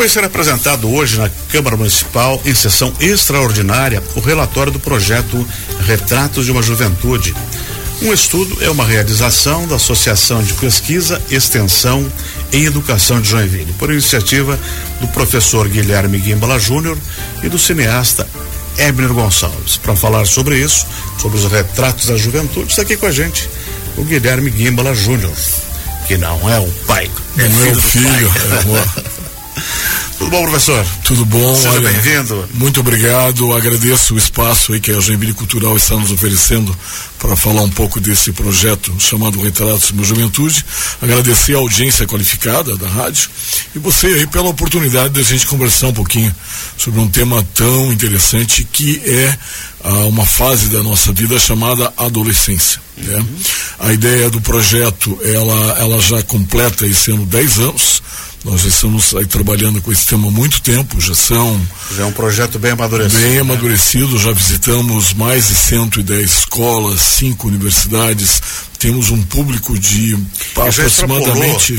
vai ser apresentado hoje na Câmara Municipal, em sessão extraordinária, o relatório do projeto Retratos de uma Juventude. Um estudo é uma realização da Associação de Pesquisa, Extensão em Educação de Joinville, por iniciativa do professor Guilherme Guimbala Júnior e do cineasta Ebner Gonçalves. Para falar sobre isso, sobre os retratos da juventude, está aqui com a gente o Guilherme Guimbala Júnior, que não é o pai, é não filho é o filho, é Tudo bom, professor? Tudo bom. Seja bem-vindo. Muito obrigado. Agradeço o espaço aí que a Joinville Cultural está nos oferecendo para falar um pouco desse projeto chamado Retratos de uma Juventude. Agradecer a audiência qualificada da rádio e você aí pela oportunidade de a gente conversar um pouquinho sobre um tema tão interessante que é ah, uma fase da nossa vida chamada adolescência. Né? A ideia do projeto ela, ela já completa esse ano 10 anos. Nós estamos aí trabalhando com esse tema há muito tempo, já são. Já é um projeto bem amadurecido. Bem né? amadurecido, já visitamos mais de 110 escolas, cinco universidades, temos um público de aproximadamente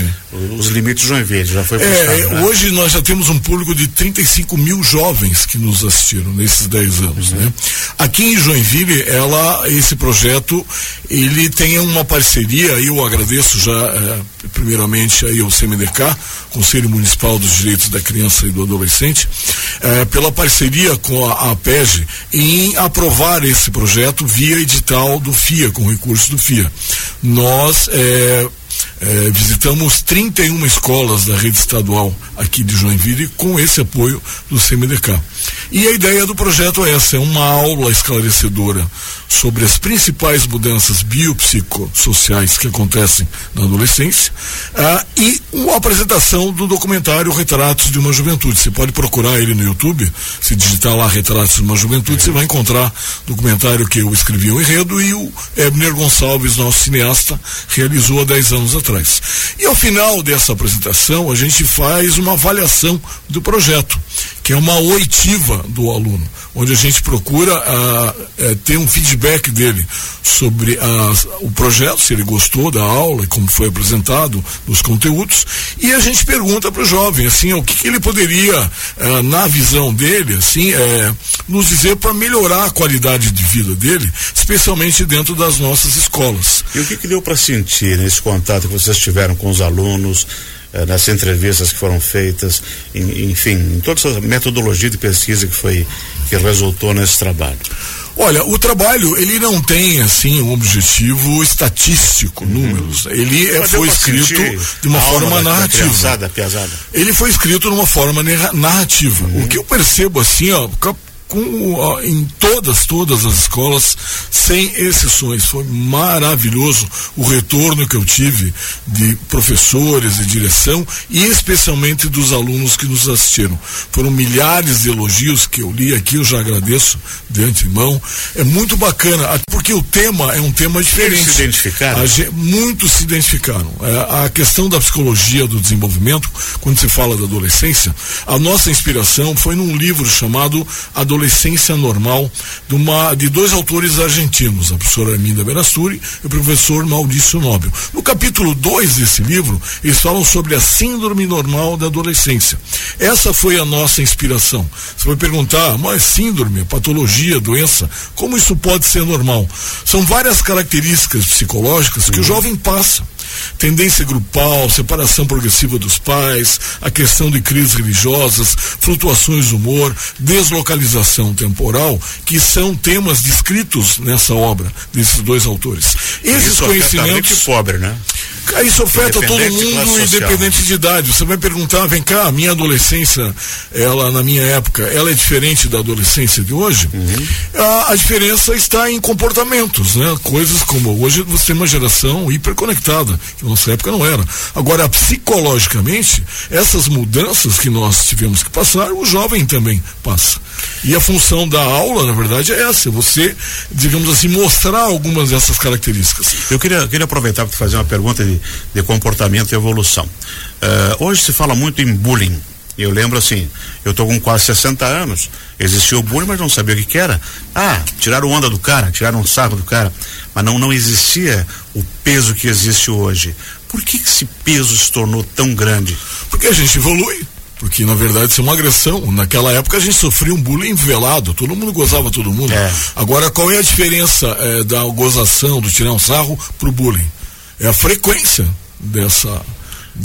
os limites Joinville já foi é, né? hoje nós já temos um público de 35 mil jovens que nos assistiram nesses 10 anos uhum. né aqui em Joinville ela esse projeto ele tem uma parceria eu agradeço já é, primeiramente aí ao CMDK Conselho Municipal dos Direitos da Criança e do Adolescente é, pela parceria com a, a PEG em aprovar esse projeto via edital do FIA com recursos do FIA nós é, é, visitamos 31 escolas da rede estadual aqui de Joinville com esse apoio do CMDK. E a ideia do projeto é essa, é uma aula esclarecedora sobre as principais mudanças biopsicossociais que acontecem na adolescência ah, e uma apresentação do documentário Retratos de uma Juventude. Você pode procurar ele no YouTube, se digitar lá Retratos de uma Juventude, você vai encontrar documentário que eu escrevi o enredo e o Ebner Gonçalves, nosso cineasta, realizou há 10 anos atrás. E ao final dessa apresentação, a gente faz uma avaliação do projeto que é uma oitiva do aluno, onde a gente procura uh, uh, ter um feedback dele sobre uh, o projeto, se ele gostou da aula e como foi apresentado, dos conteúdos, e a gente pergunta para o jovem, assim, o que, que ele poderia, eh, na visão dele, assim, eh, nos dizer para melhorar a qualidade de vida dele, especialmente dentro das nossas escolas. E o que, que deu para sentir nesse contato que vocês tiveram com os alunos? Eh, nas entrevistas que foram feitas, em, enfim, em toda essa metodologia de pesquisa que foi que resultou nesse trabalho? Olha, o trabalho ele não tem assim um objetivo estatístico, uhum. números. Ele é, foi escrito de uma forma narrativa. Piazada, piazada. Ele foi escrito de uma forma narrativa. Uhum. O que eu percebo assim, ó, com, em todas, todas as escolas, sem exceções. Foi maravilhoso o retorno que eu tive de professores e direção e especialmente dos alunos que nos assistiram. Foram milhares de elogios que eu li aqui, eu já agradeço de antemão. É muito bacana, porque o tema é um tema diferente. Eles se identificaram? muitos se identificaram. É, a questão da psicologia do desenvolvimento, quando se fala da adolescência, a nossa inspiração foi num livro chamado Adolescência Adolescência Normal, de, uma, de dois autores argentinos, a professora Arminda Berassuri e o professor Maurício Nobel. No capítulo 2 desse livro, eles falam sobre a síndrome normal da adolescência. Essa foi a nossa inspiração. Você vai perguntar, mas síndrome, patologia, doença, como isso pode ser normal? São várias características psicológicas que uhum. o jovem passa tendência grupal, separação progressiva dos pais, a questão de crises religiosas, flutuações do humor, deslocalização temporal, que são temas descritos nessa obra desses dois autores. Esses Isso conhecimentos. pobre, né? Isso afeta todo mundo, independente de idade. Você vai perguntar, vem cá, a minha adolescência, ela na minha época, ela é diferente da adolescência de hoje? Uhum. A, a, diferença está em comportamentos, né? Coisas como hoje você tem uma geração hiperconectada, que na nossa época não era. Agora, psicologicamente, essas mudanças que nós tivemos que passar, o jovem também passa. E a função da aula, na verdade, é essa, você, digamos assim, mostrar algumas dessas características. Eu queria, queria aproveitar para fazer uma pergunta de, de comportamento e evolução. Uh, hoje se fala muito em bullying. Eu lembro assim, eu tô com quase 60 anos, existiu o bullying, mas não sabia o que, que era. Ah, tiraram onda do cara, tiraram um saco do cara, mas não, não existia o peso que existe hoje. Por que, que esse peso se tornou tão grande? Porque a gente evolui porque na verdade isso é uma agressão. Naquela época a gente sofria um bullying velado, todo mundo gozava todo mundo. É. Agora qual é a diferença é, da gozação, do tirar um sarro pro bullying? É a frequência dessa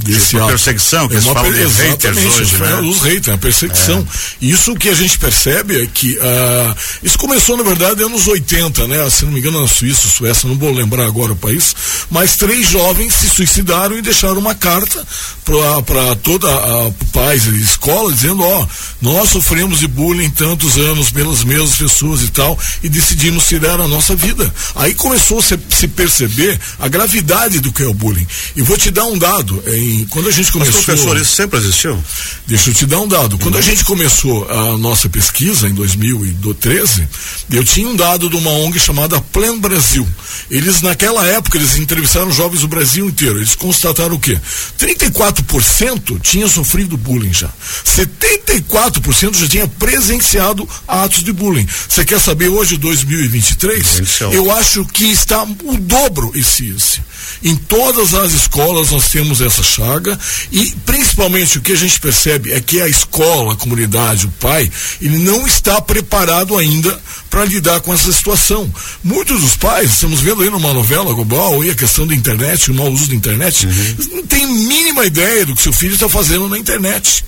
desse tipo perseguição que é uma falam per haters hoje, né? Os haters, a perseguição. É. Isso que a gente percebe é que uh, isso começou, na verdade, anos 80, né? Se não me engano, na Suíça, Suécia, não vou lembrar agora o país, mas três jovens se suicidaram e deixaram uma carta para toda a pais e escola dizendo, ó, oh, nós sofremos de bullying tantos anos pelas mesmas pessoas e tal, e decidimos tirar a nossa vida. Aí começou a se, se perceber a gravidade do que é o bullying. E vou te dar um dado. É, quando a gente começou. Mas, professor, isso sempre existiu? Deixa eu te dar um dado. Quando a gente começou a nossa pesquisa, em 2013, eu tinha um dado de uma ONG chamada Plan Brasil. Eles, naquela época, eles entrevistaram jovens do Brasil inteiro. Eles constataram o quê? 34% tinha sofrido bullying já. 74% já tinha presenciado atos de bullying. Você quer saber hoje, 2023? Eu acho que está o dobro esse esse. Em todas as escolas nós temos essa chaga e principalmente o que a gente percebe é que a escola, a comunidade, o pai, ele não está preparado ainda para lidar com essa situação. Muitos dos pais, estamos vendo aí numa novela global, aí a questão da internet, o mau uso da internet, uhum. não tem mínima ideia do que seu filho está fazendo na internet.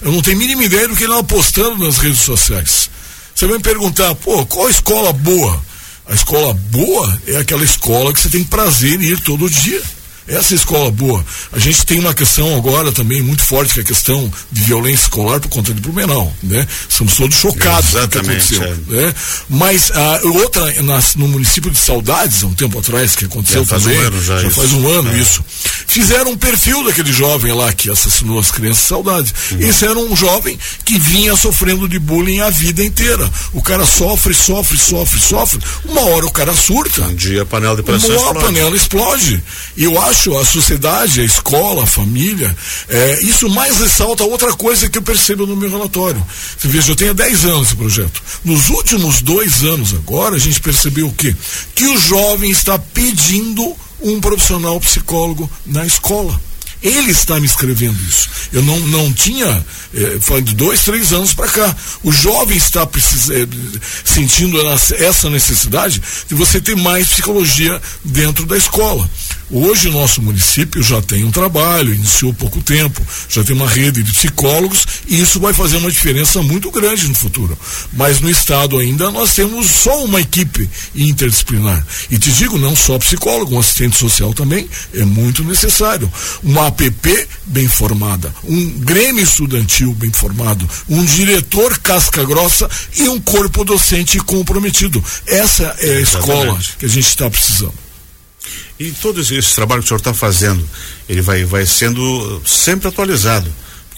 Eu não tenho mínima ideia do que ele está postando nas redes sociais. Você vai me perguntar, pô, qual escola boa? A escola boa é aquela escola que você tem prazer em ir todo dia. Essa é escola boa. A gente tem uma questão agora também muito forte, que é a questão de violência escolar por conta de Blumenau, né? Somos todos chocados com o que aconteceu. É. Né? Mas a ah, outra, nas, no município de Saudades, há um tempo atrás, que aconteceu já também, um já, já faz um ano é. isso, fizeram um perfil daquele jovem lá que assassinou as crianças de Saudades. Uhum. Esse era um jovem que vinha sofrendo de bullying a vida inteira. O cara sofre, sofre, sofre, sofre. Uma hora o cara surta. Um dia a panela de pressão Uma hora a panela explode. Eu acho acho a sociedade, a escola, a família, é, isso mais ressalta outra coisa que eu percebo no meu relatório. Você veja, eu tenho 10 anos esse projeto. Nos últimos dois anos agora, a gente percebeu o quê? Que o jovem está pedindo um profissional psicólogo na escola. Ele está me escrevendo isso. Eu não, não tinha, eh, foi de dois, três anos para cá. O jovem está precisa, eh, sentindo essa necessidade de você ter mais psicologia dentro da escola. Hoje o nosso município já tem um trabalho, iniciou pouco tempo, já tem uma rede de psicólogos e isso vai fazer uma diferença muito grande no futuro. Mas no estado ainda nós temos só uma equipe interdisciplinar. E te digo, não só psicólogo, um assistente social também é muito necessário. Uma APP bem formada, um Grêmio estudantil bem formado, um diretor casca grossa e um corpo docente comprometido. Essa é a escola que a gente está precisando. E todo esse, trabalho que o senhor está fazendo, ele vai, vai sendo sempre atualizado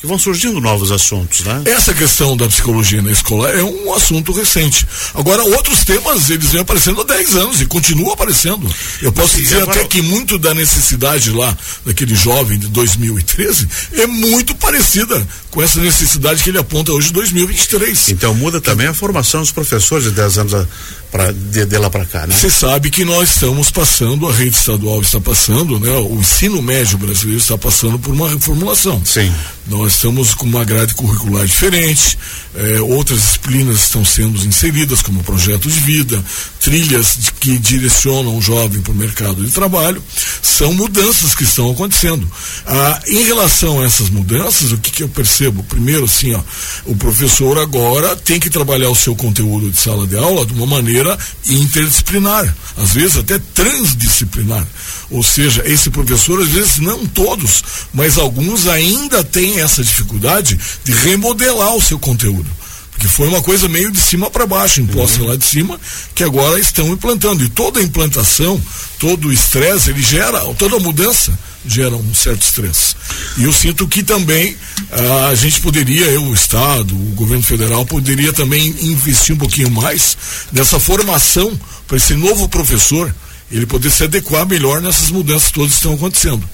e vão surgindo novos assuntos, né? Essa questão da psicologia na escola é um assunto recente. Agora, outros temas, eles vêm aparecendo há 10 anos e continuam aparecendo. Eu posso dizer agora... até que muito da necessidade lá, daquele jovem de 2013, é muito parecida com essa necessidade que ele aponta hoje em 2023. Então muda também a formação dos professores de 10 anos a, pra, de, de lá para cá, né? Você sabe que nós estamos passando, a rede estadual está passando, né? O ensino médio brasileiro está passando por uma reformulação. Sim. Nós estamos com uma grade curricular diferente, eh, outras disciplinas estão sendo inseridas, como projetos de vida, trilhas de, que direcionam o jovem para o mercado de trabalho. São mudanças que estão acontecendo. Ah, em relação a essas mudanças, o que, que eu percebo? Primeiro, assim, ó, o professor agora tem que trabalhar o seu conteúdo de sala de aula de uma maneira interdisciplinar, às vezes até transdisciplinar. Ou seja, esse professor, às vezes, não todos, mas alguns ainda têm essa dificuldade de remodelar o seu conteúdo. Porque foi uma coisa meio de cima para baixo, imposta uhum. lá de cima, que agora estão implantando. E toda implantação, todo o estresse, ele gera, toda mudança gera um certo estresse. E eu sinto que também ah, a gente poderia, eu, o Estado, o governo federal, poderia também investir um pouquinho mais nessa formação para esse novo professor ele poder se adequar melhor nessas mudanças todas que estão acontecendo.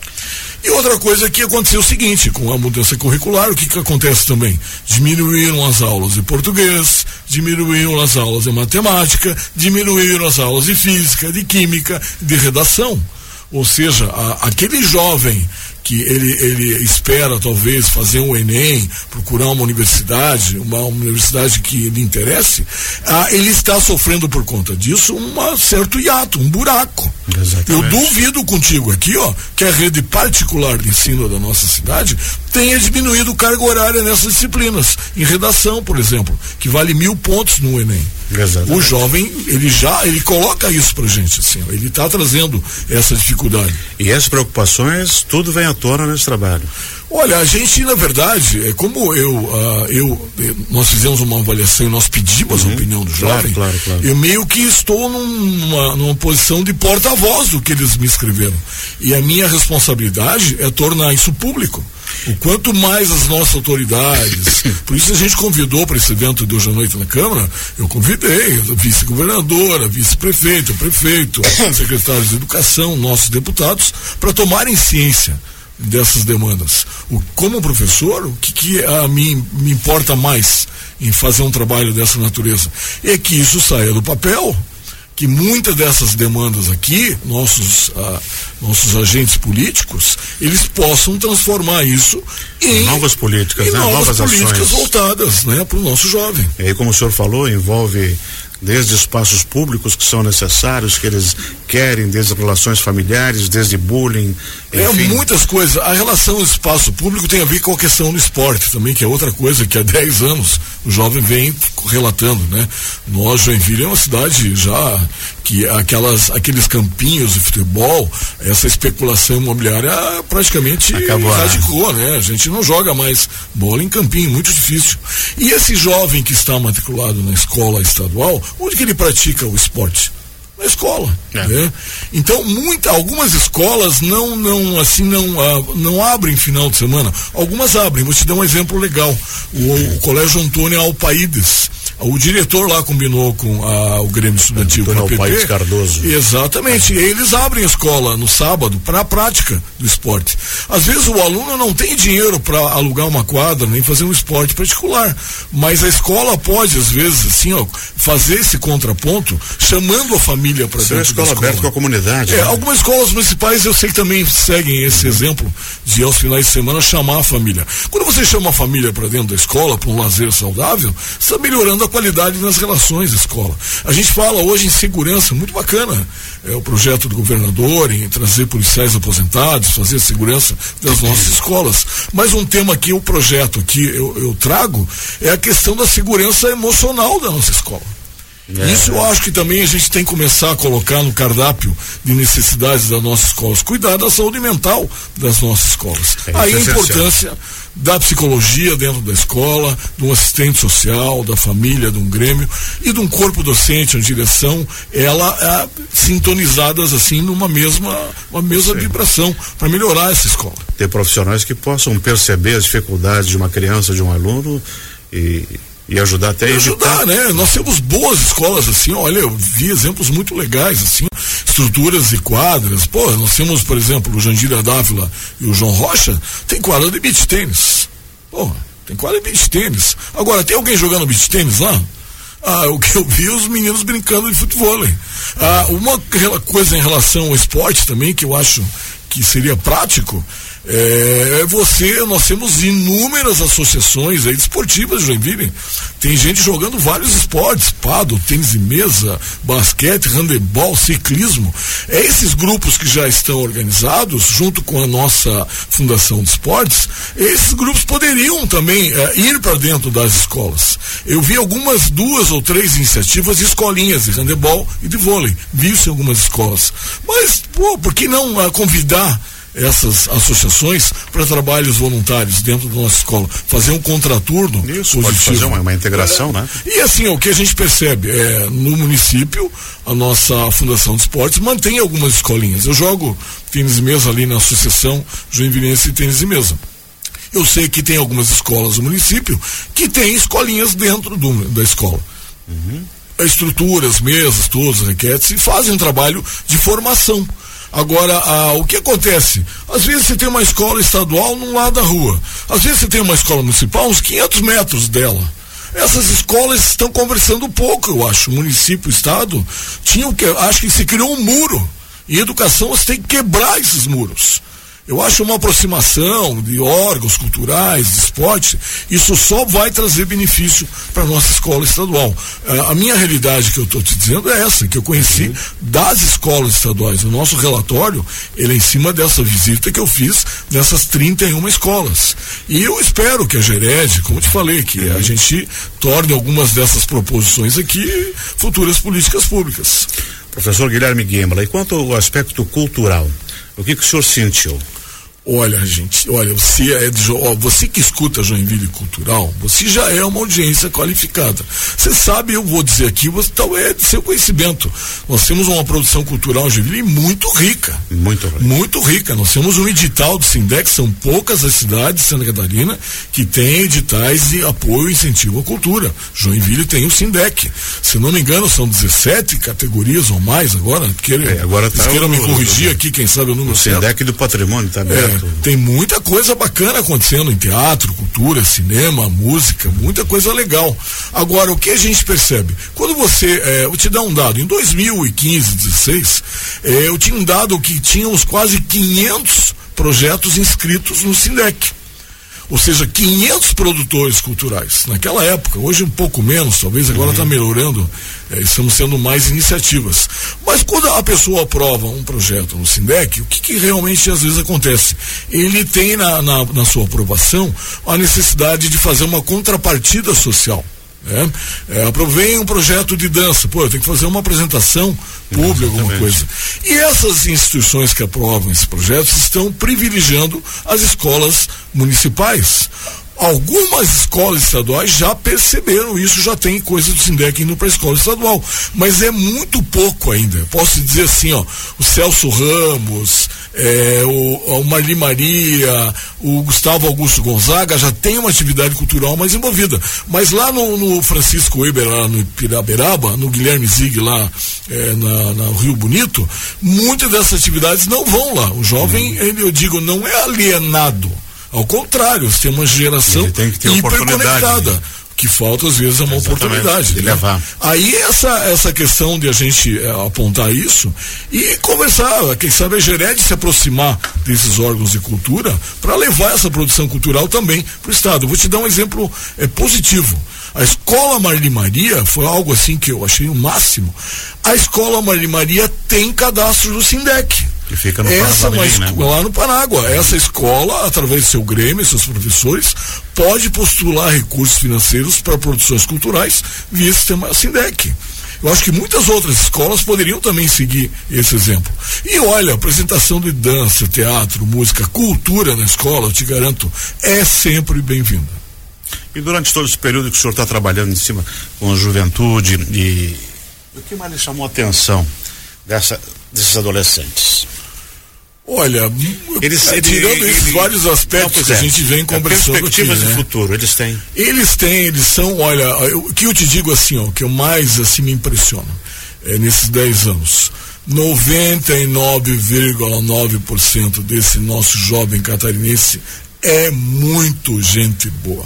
E outra coisa que aconteceu é o seguinte, com a mudança curricular, o que, que acontece também? Diminuíram as aulas de português, diminuíram as aulas de matemática, diminuíram as aulas de física, de química, de redação. Ou seja, a, aquele jovem que ele, ele espera talvez fazer um Enem, procurar uma universidade, uma, universidade que lhe interesse, ah, ele está sofrendo por conta disso um certo hiato, um buraco. Exatamente. Eu duvido contigo aqui, ó, que a rede particular de ensino da nossa cidade tenha diminuído carga horária nessas disciplinas. Em redação, por exemplo, que vale mil pontos no Enem. Exatamente. O jovem, ele já, ele coloca isso pra gente, assim, ele está trazendo essa dificuldade. E essas preocupações, tudo vem à tona nesse trabalho. Olha, a gente, na verdade, é como eu, uh, eu, nós fizemos uma avaliação e nós pedimos uhum. a opinião do jovem, claro, claro, claro. eu meio que estou numa, numa posição de porta-voz do que eles me escreveram. E a minha responsabilidade é tornar isso público. O quanto mais as nossas autoridades, por isso a gente convidou para esse evento de hoje à noite na Câmara, eu convidei a vice-governadora, vice-prefeito, prefeito, secretários de educação, nossos deputados, para tomarem ciência dessas demandas. O, como professor, o que, que a mim me importa mais em fazer um trabalho dessa natureza? É que isso saia do papel, que muitas dessas demandas aqui, nossos, ah, nossos agentes políticos, eles possam transformar isso em novas políticas, em né? novas, novas políticas ações. voltadas né, para o nosso jovem. E aí, como o senhor falou, envolve desde espaços públicos que são necessários, que eles querem, desde relações familiares, desde bullying. É, enfim. É muitas coisas. A relação espaço público tem a ver com a questão do esporte também, que é outra coisa que há 10 anos o jovem vem relatando, né? Nós, Joinville é uma cidade já que aquelas, aqueles campinhos de futebol, essa especulação imobiliária praticamente Acabou, radicou, né? A gente não joga mais bola em campinho, muito difícil. E esse jovem que está matriculado na escola estadual, onde que ele pratica o esporte? Escola. É. Né? Então, muita, algumas escolas não, não, assim, não, uh, não abrem final de semana. Algumas abrem. Vou te dar um exemplo legal. O, o Colégio Antônio Alpaides o diretor lá combinou com a, o Grêmio Estudantil com a PP. País Cardoso. Exatamente. É. E eles abrem a escola no sábado para a prática do esporte. Às vezes o aluno não tem dinheiro para alugar uma quadra nem fazer um esporte particular, mas a escola pode às vezes assim, ó, fazer esse contraponto, chamando a família para dentro é uma escola, escola aberta com a comunidade. É, né? algumas escolas municipais eu sei que também seguem esse uhum. exemplo de aos finais de semana chamar a família. Quando você chama a família para dentro da escola para um lazer saudável, está melhorando a qualidade nas relações escola. A gente fala hoje em segurança, muito bacana. É o projeto do governador em trazer policiais aposentados, fazer segurança das nossas escolas. Mas um tema que o projeto que eu, eu trago é a questão da segurança emocional da nossa escola. É. Isso eu acho que também a gente tem que começar a colocar no cardápio de necessidades das nossas escolas. Cuidar da saúde mental das nossas escolas. É Aí a importância da psicologia dentro da escola, do assistente social, da família, de um grêmio e de um corpo docente, uma direção, ela é, sintonizadas assim numa mesma, uma mesma vibração para melhorar essa escola. Ter profissionais que possam perceber as dificuldades de uma criança, de um aluno e e ajudar até a ajudar, né? Nós temos boas escolas assim, olha, eu vi exemplos muito legais assim, estruturas e quadras. Pô, nós temos, por exemplo, o Jandira Dávila e o João Rocha, tem quadra de beach tênis. Pô, tem quadra de beach tênis. Agora, tem alguém jogando beach tênis lá? Ah, o que eu vi os meninos brincando de futebol. Ah, uma coisa em relação ao esporte também que eu acho que seria prático é, você, nós temos inúmeras associações aí esportivas de Joinville. Tem gente jogando vários esportes, pado, tênis de mesa, basquete, handebol, ciclismo. É esses grupos que já estão organizados, junto com a nossa Fundação de Esportes, esses grupos poderiam também é, ir para dentro das escolas. Eu vi algumas duas ou três iniciativas de escolinhas de handebol e de vôlei. Vi isso em algumas escolas. Mas, pô, por que não uh, convidar essas associações para trabalhos voluntários dentro da nossa escola, fazer um contraturno Isso, positivo. pode fazer uma, uma integração, é, né? E assim, o que a gente percebe é, no município, a nossa Fundação de Esportes mantém algumas escolinhas. Eu jogo tênis de mesa ali na Associação Joinvilense de Tênis de Mesa. Eu sei que tem algumas escolas do município que tem escolinhas dentro do, da escola. Uhum. Estruturas, mesas, todos, requetes, e fazem um trabalho de formação Agora, ah, o que acontece? Às vezes você tem uma escola estadual num lado da rua. Às vezes você tem uma escola municipal uns 500 metros dela. Essas escolas estão conversando pouco, eu acho. Município, estado, tinham que, acho que se criou um muro. Em educação você tem que quebrar esses muros. Eu acho uma aproximação de órgãos culturais, de esporte, isso só vai trazer benefício para nossa escola estadual. Uh, a minha realidade que eu estou te dizendo é essa, que eu conheci das escolas estaduais. O nosso relatório, ele é em cima dessa visita que eu fiz nessas 31 escolas. E eu espero que a Gered, como te falei, que a gente torne algumas dessas proposições aqui futuras políticas públicas. Professor Guilherme Guimala, e quanto ao aspecto cultural, o que, que o senhor sentiu? Olha, gente, olha, você é de, ó, você que escuta Joinville Cultural, você já é uma audiência qualificada. Você sabe, eu vou dizer aqui, você tal é de seu conhecimento. Nós temos uma produção cultural em Joinville muito rica. Muito rica. Muito rica. Nós temos um edital do Sindex, são poucas as cidades de Santa Catarina que têm editais de apoio e incentivo à cultura. Joinville tem o Sindec. Se não me engano, são 17 categorias ou mais agora. Queiram, é, agora tá queiram me corrigir aqui, quem sabe o número o certo. O Sindec do patrimônio também. É, tem muita coisa bacana acontecendo em teatro, cultura, cinema, música, muita coisa legal. Agora, o que a gente percebe? Quando você, é, eu te dar um dado, em 2015, 16, é, eu tinha um dado que tínhamos quase 500 projetos inscritos no SINDEC ou seja, 500 produtores culturais naquela época, hoje um pouco menos, talvez agora está uhum. melhorando, é, estamos tendo mais iniciativas. Mas quando a pessoa aprova um projeto no SINDEC, o que, que realmente às vezes acontece? Ele tem na, na, na sua aprovação a necessidade de fazer uma contrapartida social. É, é, aprovei um projeto de dança, pô, eu tenho que fazer uma apresentação pública, alguma coisa. E essas instituições que aprovam esses projetos estão privilegiando as escolas municipais. Algumas escolas estaduais já perceberam isso, já tem coisa do Sindec indo para a escola estadual, mas é muito pouco ainda. Posso dizer assim, ó, o Celso Ramos, é, o, o Marli Maria, o Gustavo Augusto Gonzaga já tem uma atividade cultural mais envolvida. Mas lá no, no Francisco Weber, lá no Piraberaba, no Guilherme Zig, lá é, na, na, Rio Bonito, muitas dessas atividades não vão lá. O jovem, uhum. ele, eu digo, não é alienado ao contrário, você tem uma geração hiperconectada que falta às vezes é uma Exatamente, oportunidade de né? levar. Aí essa essa questão de a gente é, apontar isso e conversar, quem sabe a Gered se aproximar desses órgãos de cultura para levar essa produção cultural também para o estado. Vou te dar um exemplo é, positivo. A escola Marli Maria foi algo assim que eu achei o máximo. A escola Marli Maria tem cadastro do Sindec. Que fica no Essa é uma né? lá no Panágua. Essa escola, através do seu Grêmio, seus professores, pode postular recursos financeiros para produções culturais via sistema Sindec. Eu acho que muitas outras escolas poderiam também seguir esse exemplo. E olha, apresentação de dança, teatro, música, cultura na escola, eu te garanto, é sempre bem-vinda. E durante todo esse período que o senhor está trabalhando em cima com a juventude e o que mais lhe chamou a atenção dessa, desses adolescentes? Olha, eles, é, tirando ele, esses ele, vários aspectos que a gente vem é, conversando perspectivas aqui, né? de futuro, eles têm. Eles têm, eles são, olha, o que eu te digo assim, o que eu mais assim me impressiona é, nesses 10 anos. 99,9% desse nosso jovem catarinense é muito gente boa.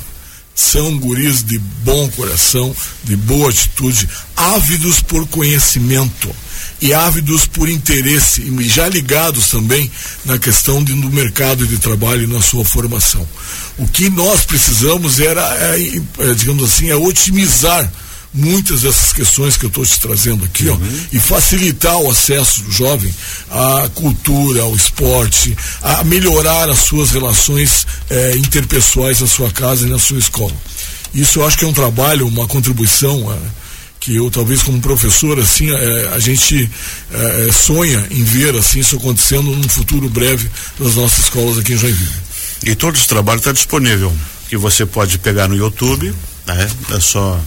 São guris de bom coração, de boa atitude, ávidos por conhecimento e ávidos por interesse e já ligados também na questão de, do mercado de trabalho e na sua formação. O que nós precisamos era, é, é, digamos assim, é otimizar muitas dessas questões que eu estou te trazendo aqui, uhum. ó, e facilitar o acesso do jovem à cultura, ao esporte, a melhorar as suas relações é, interpessoais na sua casa e na sua escola. Isso eu acho que é um trabalho, uma contribuição. É, que eu talvez como professor assim é, a gente é, sonha em ver assim isso acontecendo num futuro breve nas nossas escolas aqui em Joinville. E todo esse trabalho está disponível, que você pode pegar no YouTube, né? É só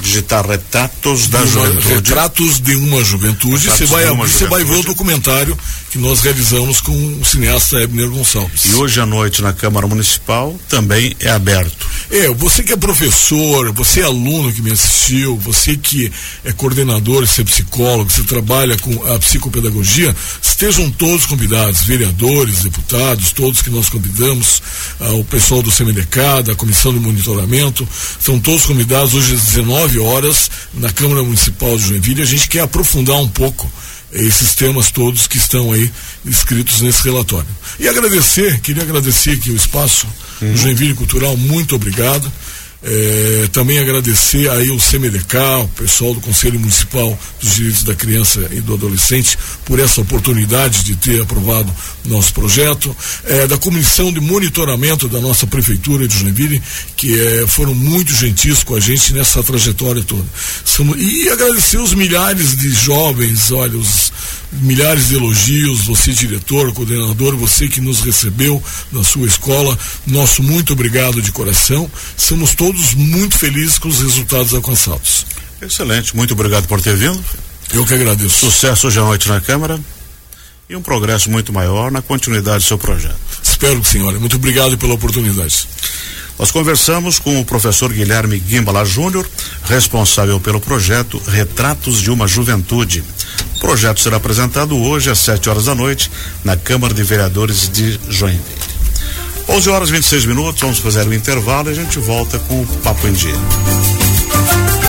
digitar retratos da uma, juventude. Retratos de uma juventude. Você vai, você vai ver o documentário que nós realizamos com o cineasta Ebner Gonçalves. E hoje à noite na Câmara Municipal também é aberto. É, você que é professor, você é aluno que me assistiu, você que é coordenador, você é psicólogo, você trabalha com a psicopedagogia, estejam todos convidados, vereadores, deputados, todos que nós convidamos, ah, o pessoal do CMDK, da Comissão de Monitoramento, estão todos convidados hoje às 19 horas na Câmara Municipal de Joinville. A gente quer aprofundar um pouco esses temas todos que estão aí escritos nesse relatório. E agradecer, queria agradecer aqui o espaço uhum. Joinville Cultural, muito obrigado. É, também agradecer aí o CMDK, o pessoal do Conselho Municipal dos Direitos da Criança e do Adolescente, por essa oportunidade de ter aprovado nosso projeto, é, da Comissão de Monitoramento da nossa Prefeitura de Joinville, que é, foram muito gentis com a gente nessa trajetória toda. E agradecer os milhares de jovens, olha, os milhares de elogios, você diretor, coordenador, você que nos recebeu na sua escola, nosso muito obrigado de coração. Somos todos muito felizes com os resultados alcançados. Excelente, muito obrigado por ter vindo. Eu que agradeço. Sucesso hoje à noite na Câmara e um progresso muito maior na continuidade do seu projeto. Espero que olha. Muito obrigado pela oportunidade. Nós conversamos com o professor Guilherme Gimbala Júnior, responsável pelo projeto Retratos de uma Juventude. O projeto será apresentado hoje às 7 horas da noite na Câmara de Vereadores de Joinville. 11 horas e 26 minutos, vamos fazer um intervalo e a gente volta com o Papo em Dia.